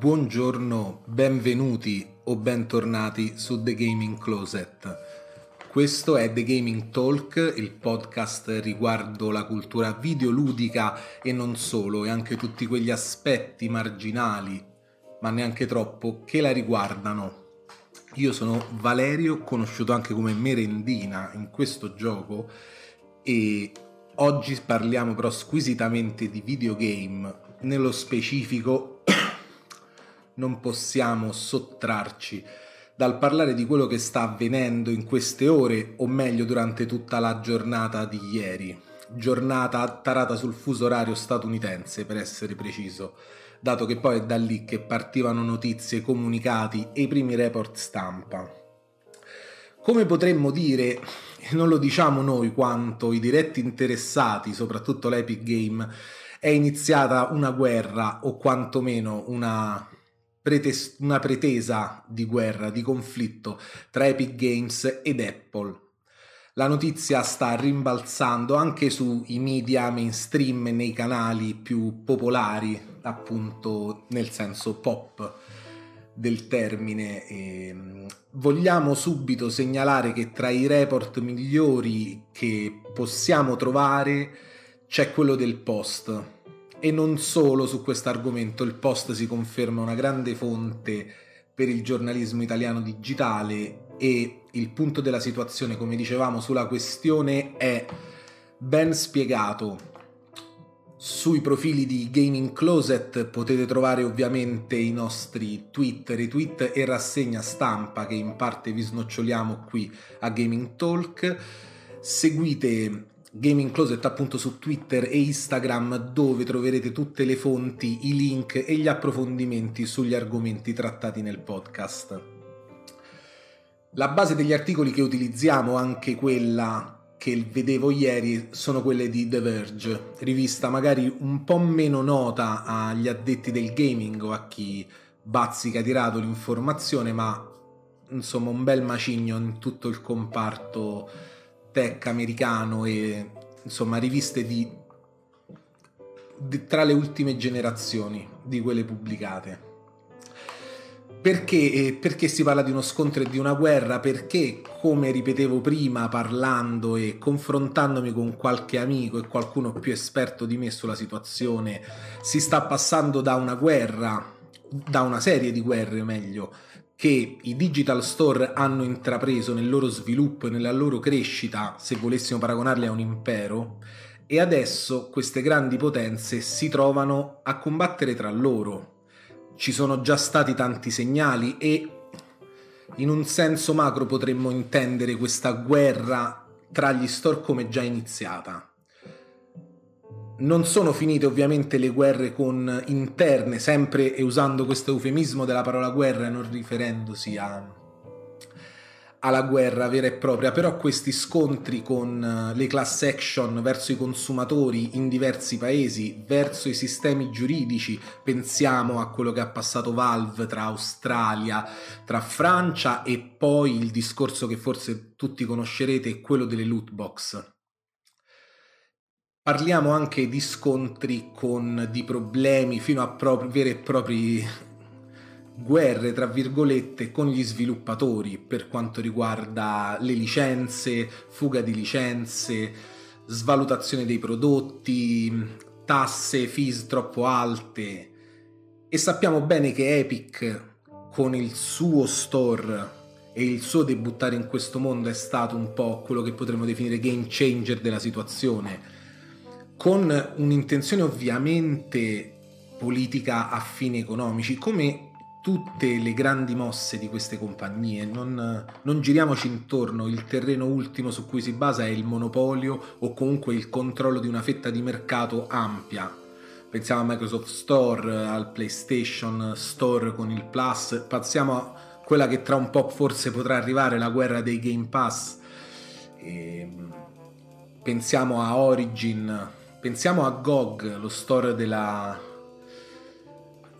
Buongiorno, benvenuti o bentornati su The Gaming Closet. Questo è The Gaming Talk, il podcast riguardo la cultura videoludica e non solo, e anche tutti quegli aspetti marginali, ma neanche troppo, che la riguardano. Io sono Valerio, conosciuto anche come Merendina in questo gioco, e oggi parliamo però squisitamente di videogame. Nello specifico non possiamo sottrarci dal parlare di quello che sta avvenendo in queste ore, o meglio durante tutta la giornata di ieri. Giornata tarata sul fuso orario statunitense, per essere preciso, dato che poi è da lì che partivano notizie, comunicati e i primi report stampa. Come potremmo dire, non lo diciamo noi quanto i diretti interessati, soprattutto l'Epic Game, è iniziata una guerra o quantomeno una pretes- una pretesa di guerra, di conflitto tra Epic Games ed Apple. La notizia sta rimbalzando anche sui media mainstream nei canali più popolari, appunto nel senso pop del termine. E vogliamo subito segnalare che tra i report migliori che possiamo trovare c'è quello del post e non solo su questo argomento, il Post si conferma una grande fonte per il giornalismo italiano digitale e il punto della situazione, come dicevamo, sulla questione è ben spiegato sui profili di Gaming Closet potete trovare ovviamente i nostri tweet, retweet e rassegna stampa che in parte vi snoccioliamo qui a Gaming Talk. Seguite Gaming Closet appunto su Twitter e Instagram dove troverete tutte le fonti, i link e gli approfondimenti sugli argomenti trattati nel podcast. La base degli articoli che utilizziamo, anche quella che vedevo ieri, sono quelle di The Verge, rivista magari un po' meno nota agli addetti del gaming o a chi bazzica tirato l'informazione, ma insomma un bel macigno in tutto il comparto tech americano e insomma riviste di, di, tra le ultime generazioni di quelle pubblicate. Perché, eh, perché si parla di uno scontro e di una guerra? Perché, come ripetevo prima, parlando e confrontandomi con qualche amico e qualcuno più esperto di me sulla situazione, si sta passando da una guerra, da una serie di guerre meglio, che i digital store hanno intrapreso nel loro sviluppo e nella loro crescita, se volessimo paragonarli a un impero, e adesso queste grandi potenze si trovano a combattere tra loro. Ci sono già stati tanti segnali e in un senso macro potremmo intendere questa guerra tra gli store come già iniziata. Non sono finite ovviamente le guerre con interne, sempre e usando questo eufemismo della parola guerra e non riferendosi a, alla guerra vera e propria, però questi scontri con eh, le class action verso i consumatori in diversi paesi, verso i sistemi giuridici, pensiamo a quello che ha passato Valve tra Australia, tra Francia e poi il discorso che forse tutti conoscerete, quello delle loot box Parliamo anche di scontri con di problemi fino a propri, vere e proprie guerre, tra virgolette, con gli sviluppatori per quanto riguarda le licenze, fuga di licenze, svalutazione dei prodotti, tasse, fees troppo alte. E sappiamo bene che Epic con il suo store e il suo debuttare in questo mondo è stato un po' quello che potremmo definire game changer della situazione con un'intenzione ovviamente politica a fini economici, come tutte le grandi mosse di queste compagnie, non, non, giriamoci intorno, il terreno ultimo su cui si basa è il monopolio o comunque il controllo di una fetta di mercato ampia. Pensiamo a Microsoft Store, al PlayStation Store con il Plus, passiamo a quella che tra un po' forse potrà arrivare, la guerra dei Game Pass. E ehm, pensiamo a Origin Pensiamo a GOG, lo store della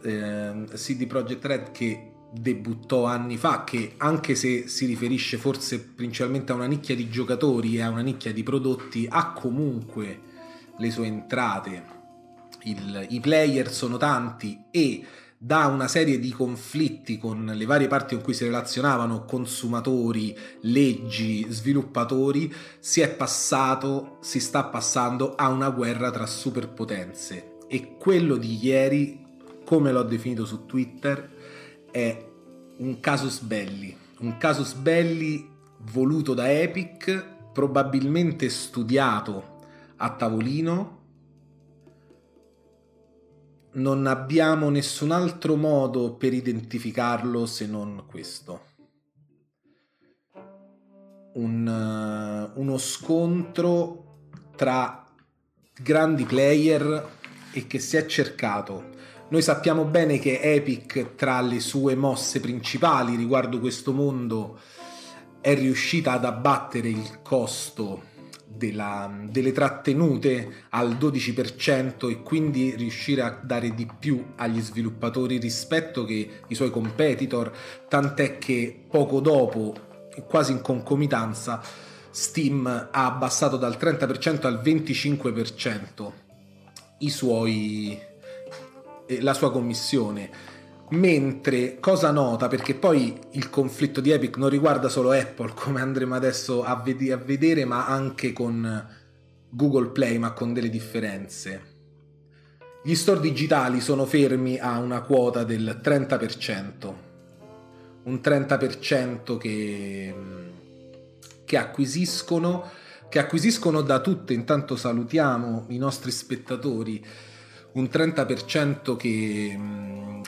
eh, CD Projekt Red che debuttò anni fa, che anche se si riferisce forse principalmente a una nicchia di giocatori e a una nicchia di prodotti, ha comunque le sue entrate. Il, I player sono tanti e da una serie di conflitti con le varie parti con cui si relazionavano, consumatori, leggi, sviluppatori, si è passato, si sta passando a una guerra tra superpotenze. E quello di ieri, come l'ho definito su Twitter, è un casus belli, un casus belli voluto da Epic, probabilmente studiato a tavolino non abbiamo nessun altro modo per identificarlo se non questo. Un, uh, uno scontro tra grandi player e che si è cercato. Noi sappiamo bene che Epic, tra le sue mosse principali riguardo questo mondo, è riuscita ad abbattere il costo della, delle trattenute al 12% e quindi riuscire a dare di più agli sviluppatori rispetto che i suoi competitor, tant'è che poco dopo, quasi in concomitanza, Steam ha abbassato dal 30% al 25% i suoi, eh, la sua commissione Mentre, cosa nota, perché poi il conflitto di Epic non riguarda solo Apple, come andremo adesso a, ved- a vedere, ma anche con Google Play, ma con delle differenze. Gli store digitali sono fermi a una quota del 30%, un 30% che, che, acquisiscono, che acquisiscono da tutte, intanto salutiamo i nostri spettatori, un 30% che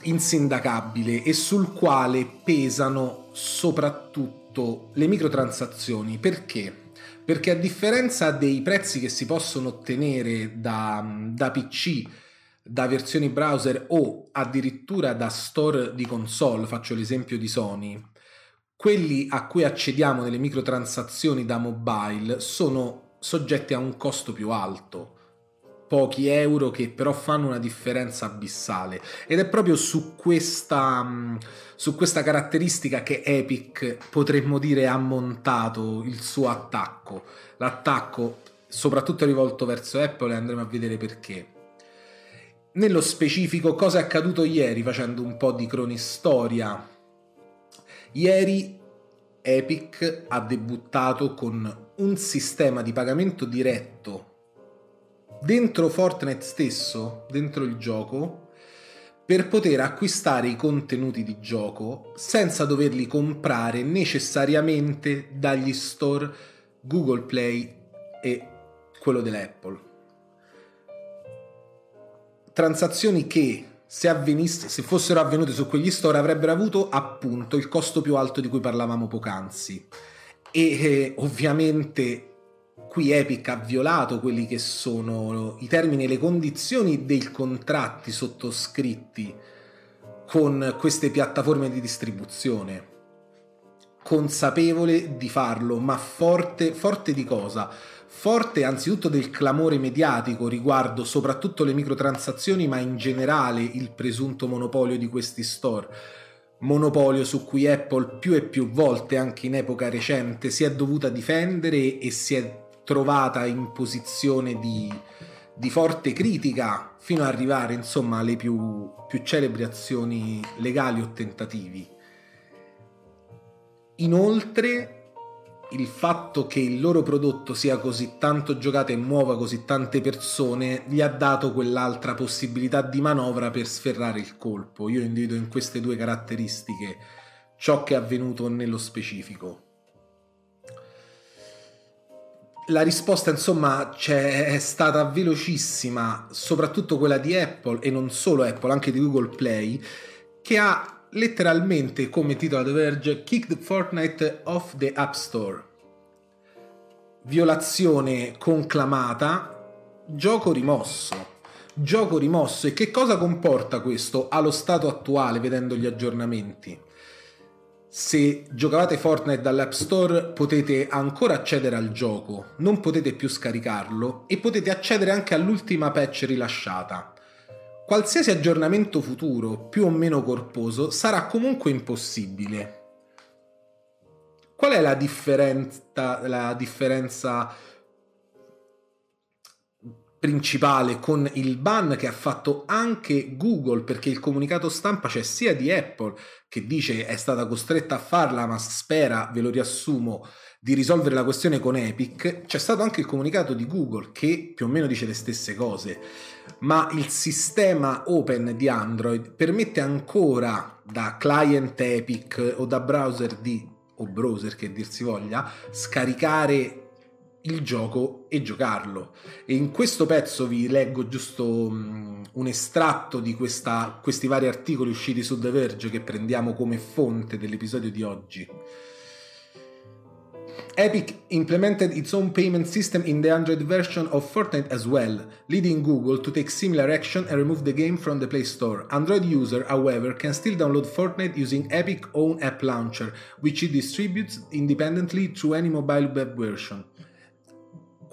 insindacabile e sul quale pesano soprattutto le microtransazioni. Perché? Perché a differenza dei prezzi che si possono ottenere da, da PC, da versioni browser o addirittura da store di console, faccio l'esempio di Sony, quelli a cui accediamo nelle microtransazioni da mobile sono soggetti a un costo più alto pochi euro che però fanno una differenza abissale. Ed è proprio su questa, mm, su questa caratteristica che Epic potremmo dire ha montato il suo attacco. L'attacco soprattutto rivolto verso Apple e andremo a vedere perché. Nello specifico cosa è accaduto ieri facendo un po' di cronistoria? Ieri Epic ha debuttato con un sistema di pagamento diretto dentro Fortnite stesso, dentro il gioco, per poter acquistare i contenuti di gioco senza doverli comprare necessariamente dagli store Google Play e quello dell'Apple. Transazioni che se, avvenisse, se fossero avvenute su quegli store avrebbero avuto appunto il costo più alto di cui parlavamo poc'anzi. E eh, ovviamente qui Epic ha violato quelli che sono i termini e le condizioni dei contratti sottoscritti con queste piattaforme di distribuzione. Consapevole di farlo, ma forte, forte di cosa? Forte anzitutto del clamore mediatico riguardo soprattutto le microtransazioni, ma in generale il presunto monopolio di questi store monopolio su cui Apple più e più volte, anche in epoca recente, si è dovuta difendere e si è trovata in posizione di, di forte critica fino ad arrivare insomma alle più, più celebri azioni legali o tentativi. Inoltre il fatto che il loro prodotto sia così tanto giocato e muova così tante persone gli ha dato quell'altra possibilità di manovra per sferrare il colpo. Io individuo in queste due caratteristiche ciò che è avvenuto nello specifico la risposta insomma è stata velocissima, soprattutto quella di Apple e non solo Apple, anche di Google Play, che ha letteralmente come titolo The Verge Kicked Fortnite off the App Store. Violazione conclamata, gioco rimosso. Gioco rimosso e che cosa comporta questo allo stato attuale vedendo gli aggiornamenti? Se giocavate Fortnite dall'App Store potete ancora accedere al gioco, non potete più scaricarlo e potete accedere anche all'ultima patch rilasciata. Qualsiasi aggiornamento futuro, più o meno corposo, sarà comunque impossibile. Qual è la differenza, la differenza principale con il ban che ha fatto anche Google perché il comunicato stampa c'è sia di Apple che dice è stata costretta a farla ma spera, ve lo riassumo, di risolvere la questione con Epic, c'è stato anche il comunicato di Google che più o meno dice le stesse cose, ma il sistema open di Android permette ancora da client Epic o da browser di o browser che dir si voglia, scaricare il gioco e giocarlo. E in questo pezzo vi leggo giusto um, un estratto di questa, questi vari articoli usciti su The Verge che prendiamo come fonte dell'episodio di oggi. Epic implemented its own payment system in the Android version of Fortnite as well, leading Google to take similar action and remove the game from the Play Store. Android user, however, can still download Fortnite using Epic's own app launcher, which it distributes independently through any mobile web version.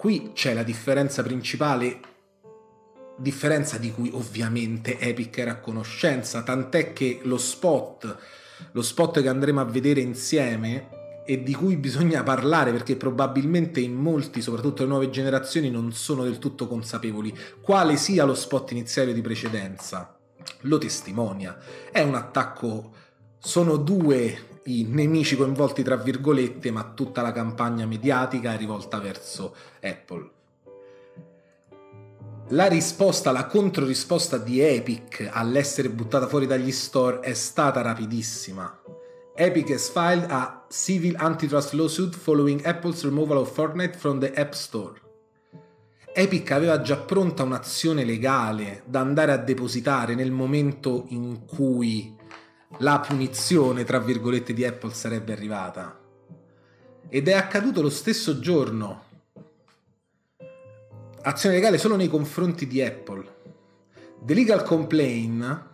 Qui c'è la differenza principale differenza di cui ovviamente Epic era a conoscenza, tant'è che lo spot, lo spot che andremo a vedere insieme e di cui bisogna parlare perché probabilmente in molti, soprattutto le nuove generazioni, non sono del tutto consapevoli quale sia lo spot iniziale di precedenza. Lo testimonia. È un attacco. Sono due i nemici coinvolti, tra virgolette, ma tutta la campagna mediatica è rivolta verso Apple. La risposta, la controrisposta di Epic all'essere buttata fuori dagli store è stata rapidissima Epic has filed a civil antitrust lawsuit following Apple's removal of Fortnite from the App Store. Epic aveva già pronta un'azione legale da andare a depositare nel momento in cui la punizione, tra virgolette, di Apple sarebbe arrivata. Ed è accaduto lo stesso giorno. Azione legale solo nei confronti di Apple. The legal complaint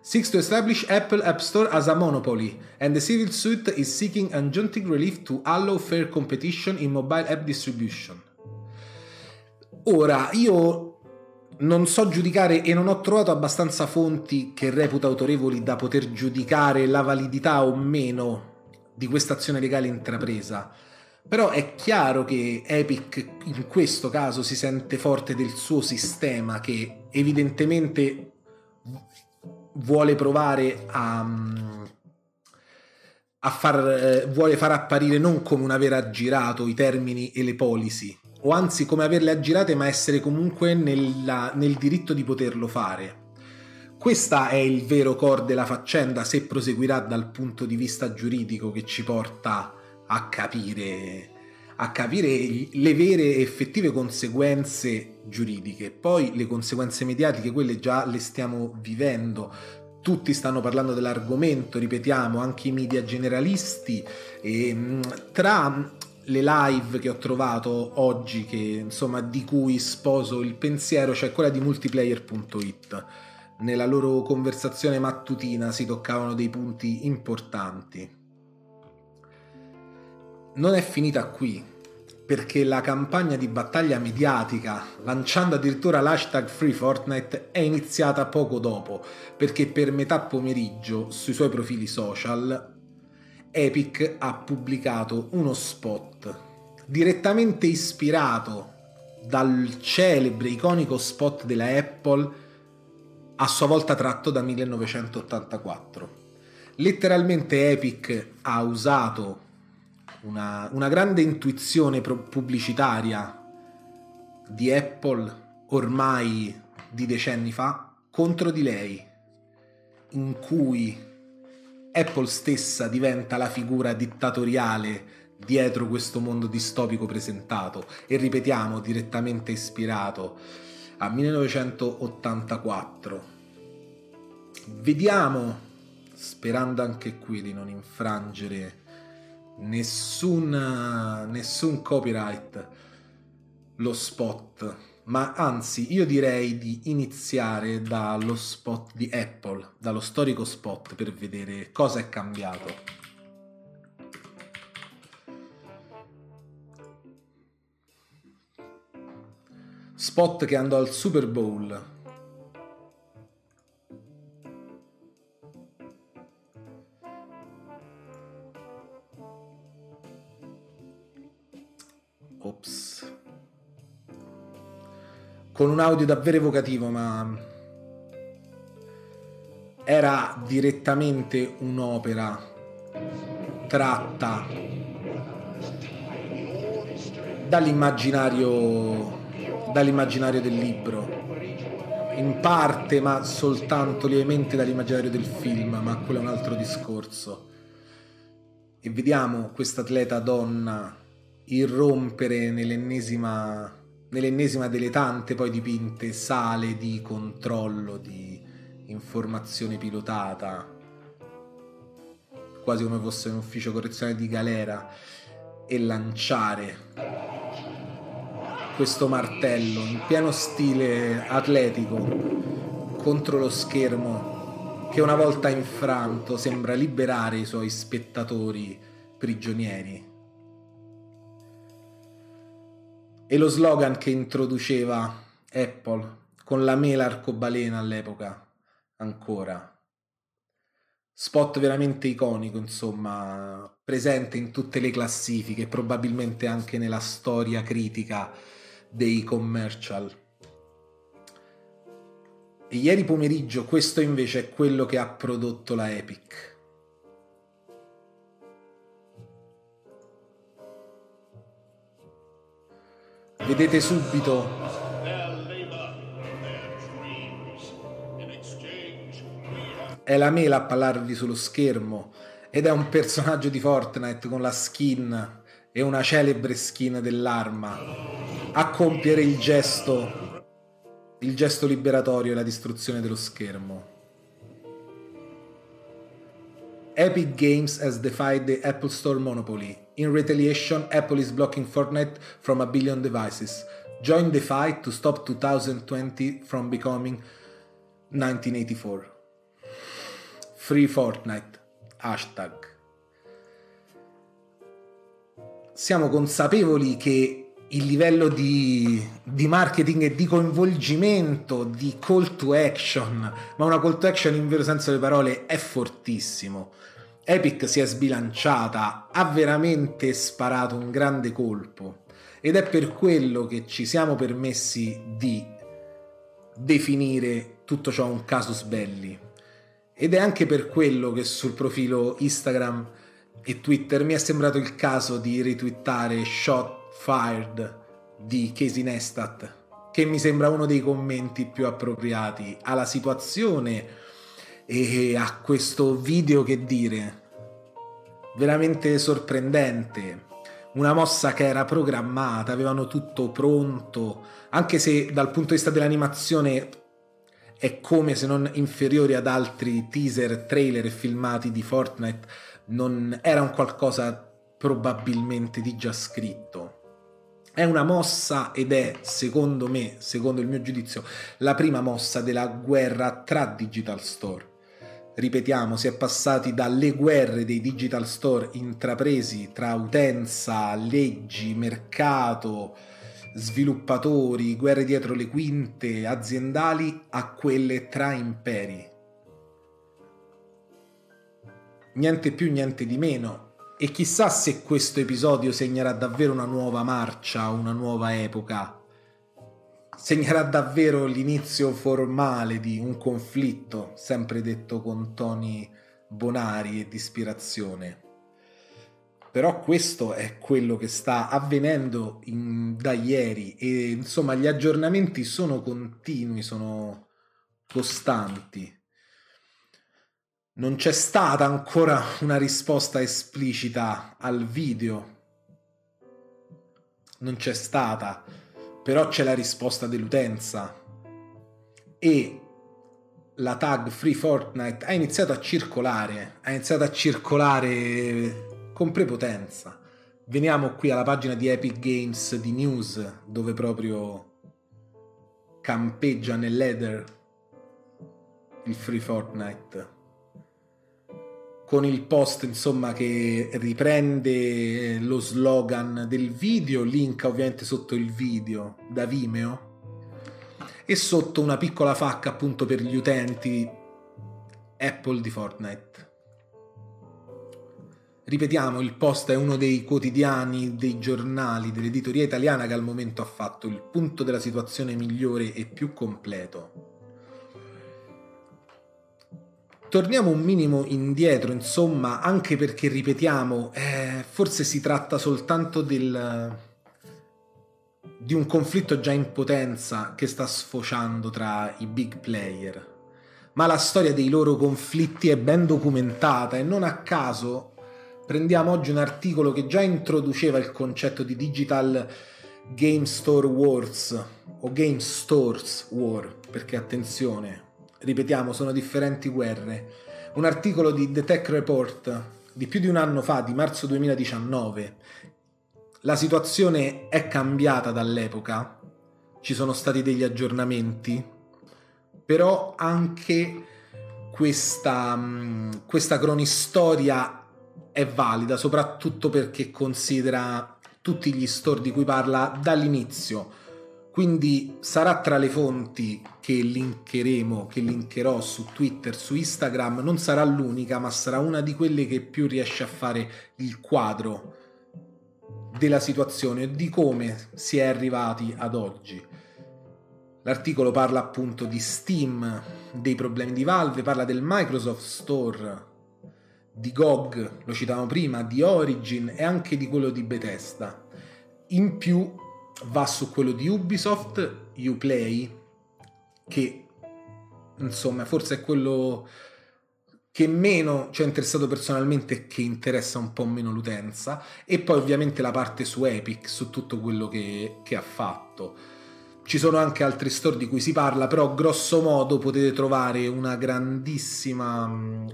seeks to establish Apple App Store as a monopoly, and the civil suit is seeking injunctive relief to allow fair competition in mobile app distribution. Ora, io non so giudicare e non ho trovato abbastanza fonti che reputo autorevoli da poter giudicare la validità o meno di questa azione legale intrapresa. Però è chiaro che Epic in questo caso si sente forte del suo sistema che evidentemente vuole provare a, a far, eh, vuole far apparire non come un aver aggirato i termini e le policy, o anzi come averle aggirate ma essere comunque nella, nel diritto di poterlo fare. Questo è il vero core della faccenda se proseguirà dal punto di vista giuridico che ci porta a capire, a capire le vere e effettive conseguenze giuridiche. Poi le conseguenze mediatiche, quelle già le stiamo vivendo. Tutti stanno parlando dell'argomento, ripetiamo, anche i media generalisti. E, tra le live che ho trovato oggi, che, insomma, di cui sposo il pensiero, c'è quella di multiplayer.it. Nella loro conversazione mattutina si toccavano dei punti importanti. Non è finita qui, perché la campagna di battaglia mediatica, lanciando addirittura l'hashtag Free Fortnite, è iniziata poco dopo, perché per metà pomeriggio sui suoi profili social Epic ha pubblicato uno spot direttamente ispirato dal celebre iconico spot della Apple a sua volta tratto da 1984. Letteralmente Epic ha usato una, una grande intuizione pubblicitaria di Apple ormai di decenni fa contro di lei, in cui Apple stessa diventa la figura dittatoriale dietro questo mondo distopico presentato e ripetiamo direttamente ispirato a 1984. Vediamo, sperando anche qui di non infrangere nessun, nessun copyright lo spot, ma anzi io direi di iniziare dallo spot di Apple, dallo storico spot per vedere cosa è cambiato. Spot che andò al Super Bowl con un audio davvero evocativo, ma era direttamente un'opera tratta dall'immaginario, dall'immaginario del libro. In parte ma soltanto lievemente dall'immaginario del film ma quello è un altro discorso. E vediamo questa atleta donna irrompere nell'ennesima nell'ennesima delle tante poi dipinte sale di controllo, di informazione pilotata, quasi come fosse un ufficio correzionale di galera, e lanciare questo martello in pieno stile atletico contro lo schermo che una volta infranto sembra liberare i suoi spettatori prigionieri. E lo slogan che introduceva Apple con la mela arcobalena all'epoca ancora. Spot veramente iconico, insomma, presente in tutte le classifiche, probabilmente anche nella storia critica dei commercial. E ieri pomeriggio questo invece è quello che ha prodotto la Epic. Vedete subito è la mela a parlarvi sullo schermo ed è un personaggio di Fortnite con la skin e una celebre skin dell'arma a compiere il gesto il gesto liberatorio e la distruzione dello schermo. Epic Games has defied the Apple Store monopoly. In retaliation, Apple is blocking Fortnite from a billion devices. Join the fight to stop 2020 from becoming 1984. Free Fortnite. Hashtag. Siamo consapevoli che il livello di, di, marketing e di coinvolgimento, di call to action, ma una call to action in vero senso delle parole, è fortissimo. Epic si è sbilanciata, ha veramente sparato un grande colpo ed è per quello che ci siamo permessi di definire tutto ciò un casus belli. Ed è anche per quello che sul profilo Instagram e Twitter mi è sembrato il caso di ritwittare Shot Fired di Casey Neistat, che mi sembra uno dei commenti più appropriati alla situazione e a questo video che dire, veramente sorprendente, una mossa che era programmata, avevano tutto pronto, anche se dal punto di vista dell'animazione è come se non inferiore ad altri teaser, trailer e filmati di Fortnite, non era un qualcosa probabilmente di già scritto. È una mossa ed è, secondo me, secondo il mio giudizio, la prima mossa della guerra tra digital store ripetiamo, si è passati dalle guerre dei digital store intrapresi tra utenza, leggi, mercato, sviluppatori, guerre dietro le quinte aziendali a quelle tra imperi. Niente più, niente di meno. E chissà se questo episodio segnerà davvero una nuova marcia, una nuova epoca segnerà davvero l'inizio formale di un conflitto, sempre detto con toni bonari e di ispirazione. Però questo è quello che sta avvenendo in, da ieri e insomma gli aggiornamenti sono continui, sono costanti. Non c'è stata ancora una risposta esplicita al video. Non c'è stata però c'è la risposta dell'utenza e la tag Free Fortnite ha iniziato a circolare, ha iniziato a circolare con prepotenza. Veniamo qui alla pagina di Epic Games di news dove proprio campeggia nell'header il Free Fortnite con il post insomma che riprende lo slogan del video, link ovviamente sotto il video da Vimeo e sotto una piccola facca appunto per gli utenti Apple di Fortnite. Ripetiamo, il Post è uno dei quotidiani, dei giornali, dell'editoria italiana che al momento ha fatto il punto della situazione migliore e più completo. Torniamo un minimo indietro, insomma, anche perché, ripetiamo, eh, forse si tratta soltanto del, di un conflitto già in potenza che sta sfociando tra i big player. Ma la storia dei loro conflitti è ben documentata e non a caso prendiamo oggi un articolo che già introduceva il concetto di Digital Game Store Wars o Game Stores War, perché attenzione, ripetiamo, sono differenti guerre. Un articolo di The Tech Report di più di un anno fa, di marzo 2019. La situazione è cambiata dall'epoca, ci sono stati degli aggiornamenti, però anche questa, mm, questa cronistoria è valida, soprattutto perché considera tutti gli store di cui parla dall'inizio. Quindi sarà tra le fonti che linkeremo, che linkerò su Twitter, su Instagram, non sarà l'unica, ma sarà una di quelle che più riesce a fare il quadro della situazione e di come si è arrivati ad oggi. L'articolo parla appunto di Steam, dei problemi di Valve, parla del Microsoft Store, di GOG, lo citavamo prima, di Origin e anche di quello di Bethesda. In più va su quello di Ubisoft, Uplay, che insomma forse è quello che meno ci è interessato personalmente e che interessa un po' meno l'utenza, e poi ovviamente la parte su Epic, su tutto quello che, che ha fatto ci sono anche altri store di cui si parla, però grosso modo potete trovare un grandissimo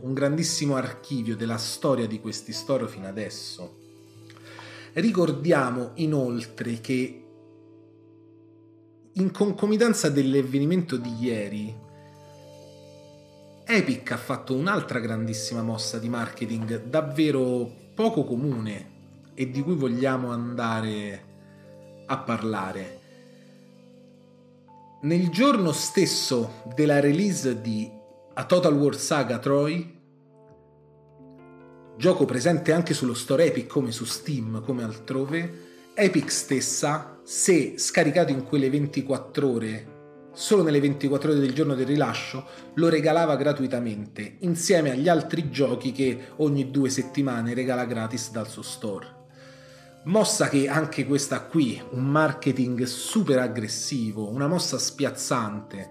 archivio della storia di questi store fino adesso. Ricordiamo inoltre che in concomitanza dell'avvenimento di ieri, Epic ha fatto un'altra grandissima mossa di marketing davvero poco comune e di cui vogliamo andare a parlare. Nel giorno stesso della release di A Total War Saga Troy, gioco presente anche sullo store Epic come su Steam, come altrove, Epic stessa, se scaricato in quelle 24 ore, solo nelle 24 ore del giorno del rilascio, lo regalava gratuitamente, insieme agli altri giochi che ogni due settimane regala gratis dal suo store. Mossa che anche questa qui, un marketing super aggressivo, una mossa spiazzante,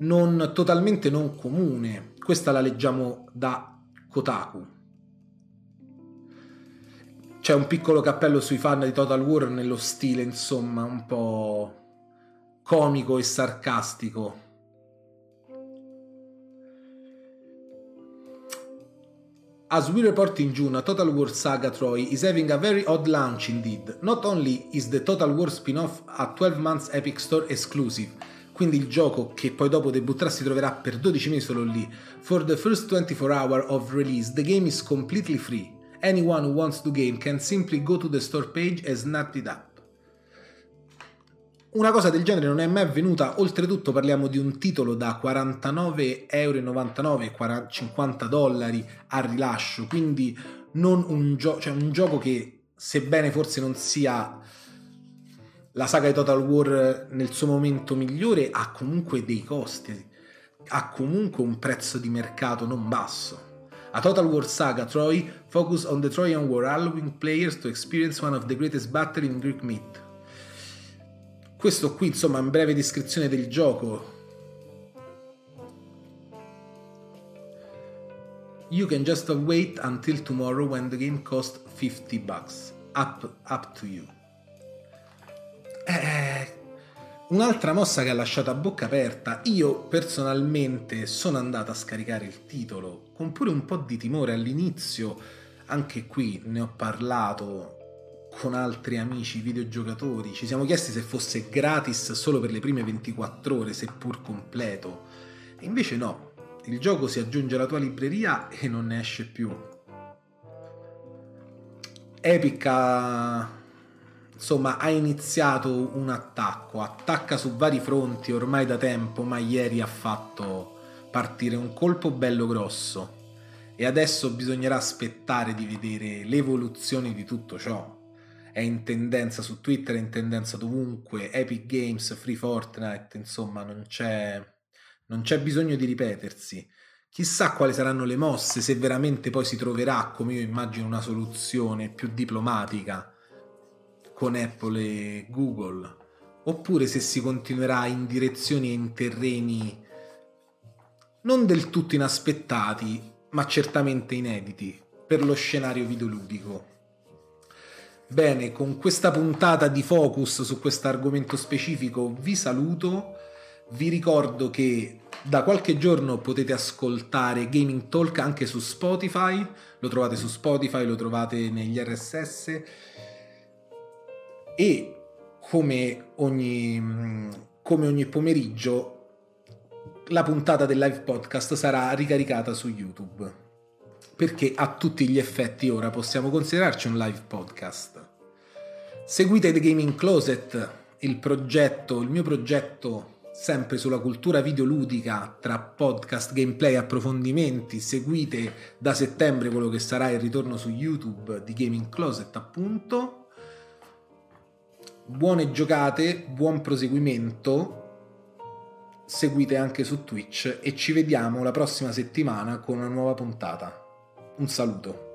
non totalmente non comune. Questa la leggiamo da Kotaku. C'è un piccolo cappello sui fan di Total War nello stile, insomma, un po' comico e sarcastico As we report in June, Total War Saga Troy is having a very odd launch indeed. Not only is the Total War spin-off a 12 months Epic Store exclusive, quindi il gioco che poi dopo debutterà si troverà per 12 mesi solo lì. For the first 24 hour of release, the game is completely free. Anyone who wants to game can simply go to the store page and snap it up. Una cosa del genere non è mai avvenuta, oltretutto parliamo di un titolo da 49,99 euro, 50 dollari al rilascio, quindi non un, gio- cioè un gioco che sebbene forse non sia la saga di Total War nel suo momento migliore, ha comunque dei costi, ha comunque un prezzo di mercato non basso. A Total War Saga Troy focus on the Trojan War, allowing players to experience one of the greatest battles in Greek myth. Questo qui, insomma, in breve descrizione del gioco. You can just wait until tomorrow when the game costs 50 bucks. Up, up to you. Eh, un'altra mossa che ha lasciato a bocca aperta. Io personalmente sono andato a scaricare il titolo con pure un po' di timore all'inizio. Anche qui ne ho parlato con altri amici videogiocatori. Ci siamo chiesti se fosse gratis solo per le prime 24 ore, seppur completo. E invece no, il gioco si aggiunge alla tua libreria e non ne esce più. Epic ha, insomma, ha iniziato un attacco, attacca su vari fronti ormai da tempo, ma ieri ha fatto partire un colpo bello grosso e adesso bisognerà aspettare di vedere l'evoluzione di tutto ciò. È in tendenza su Twitter, è in tendenza dovunque, Epic Games, Free Fortnite, insomma non c'è, non c'è bisogno di ripetersi. Chissà quali saranno le mosse, se veramente poi si troverà, come io immagino, una soluzione più diplomatica con Apple e Google, oppure se si continuerà in direzioni e in terreni non del tutto inaspettati, ma certamente inediti per lo scenario videoludico. Bene, con questa puntata di focus su questo argomento specifico vi saluto, vi ricordo che da qualche giorno potete ascoltare Gaming Talk anche su Spotify, lo trovate su Spotify, lo trovate negli RSS e come ogni, come ogni pomeriggio la puntata del live podcast sarà ricaricata su YouTube. Perché a tutti gli effetti ora possiamo considerarci un live podcast. Seguite The Gaming Closet, il progetto, il mio progetto sempre sulla cultura videoludica tra podcast, gameplay, approfondimenti. Seguite da settembre quello che sarà il ritorno su YouTube di Gaming Closet, appunto. Buone giocate, buon proseguimento seguite anche su Twitch e ci vediamo la prossima settimana con una nuova puntata. Un saluto.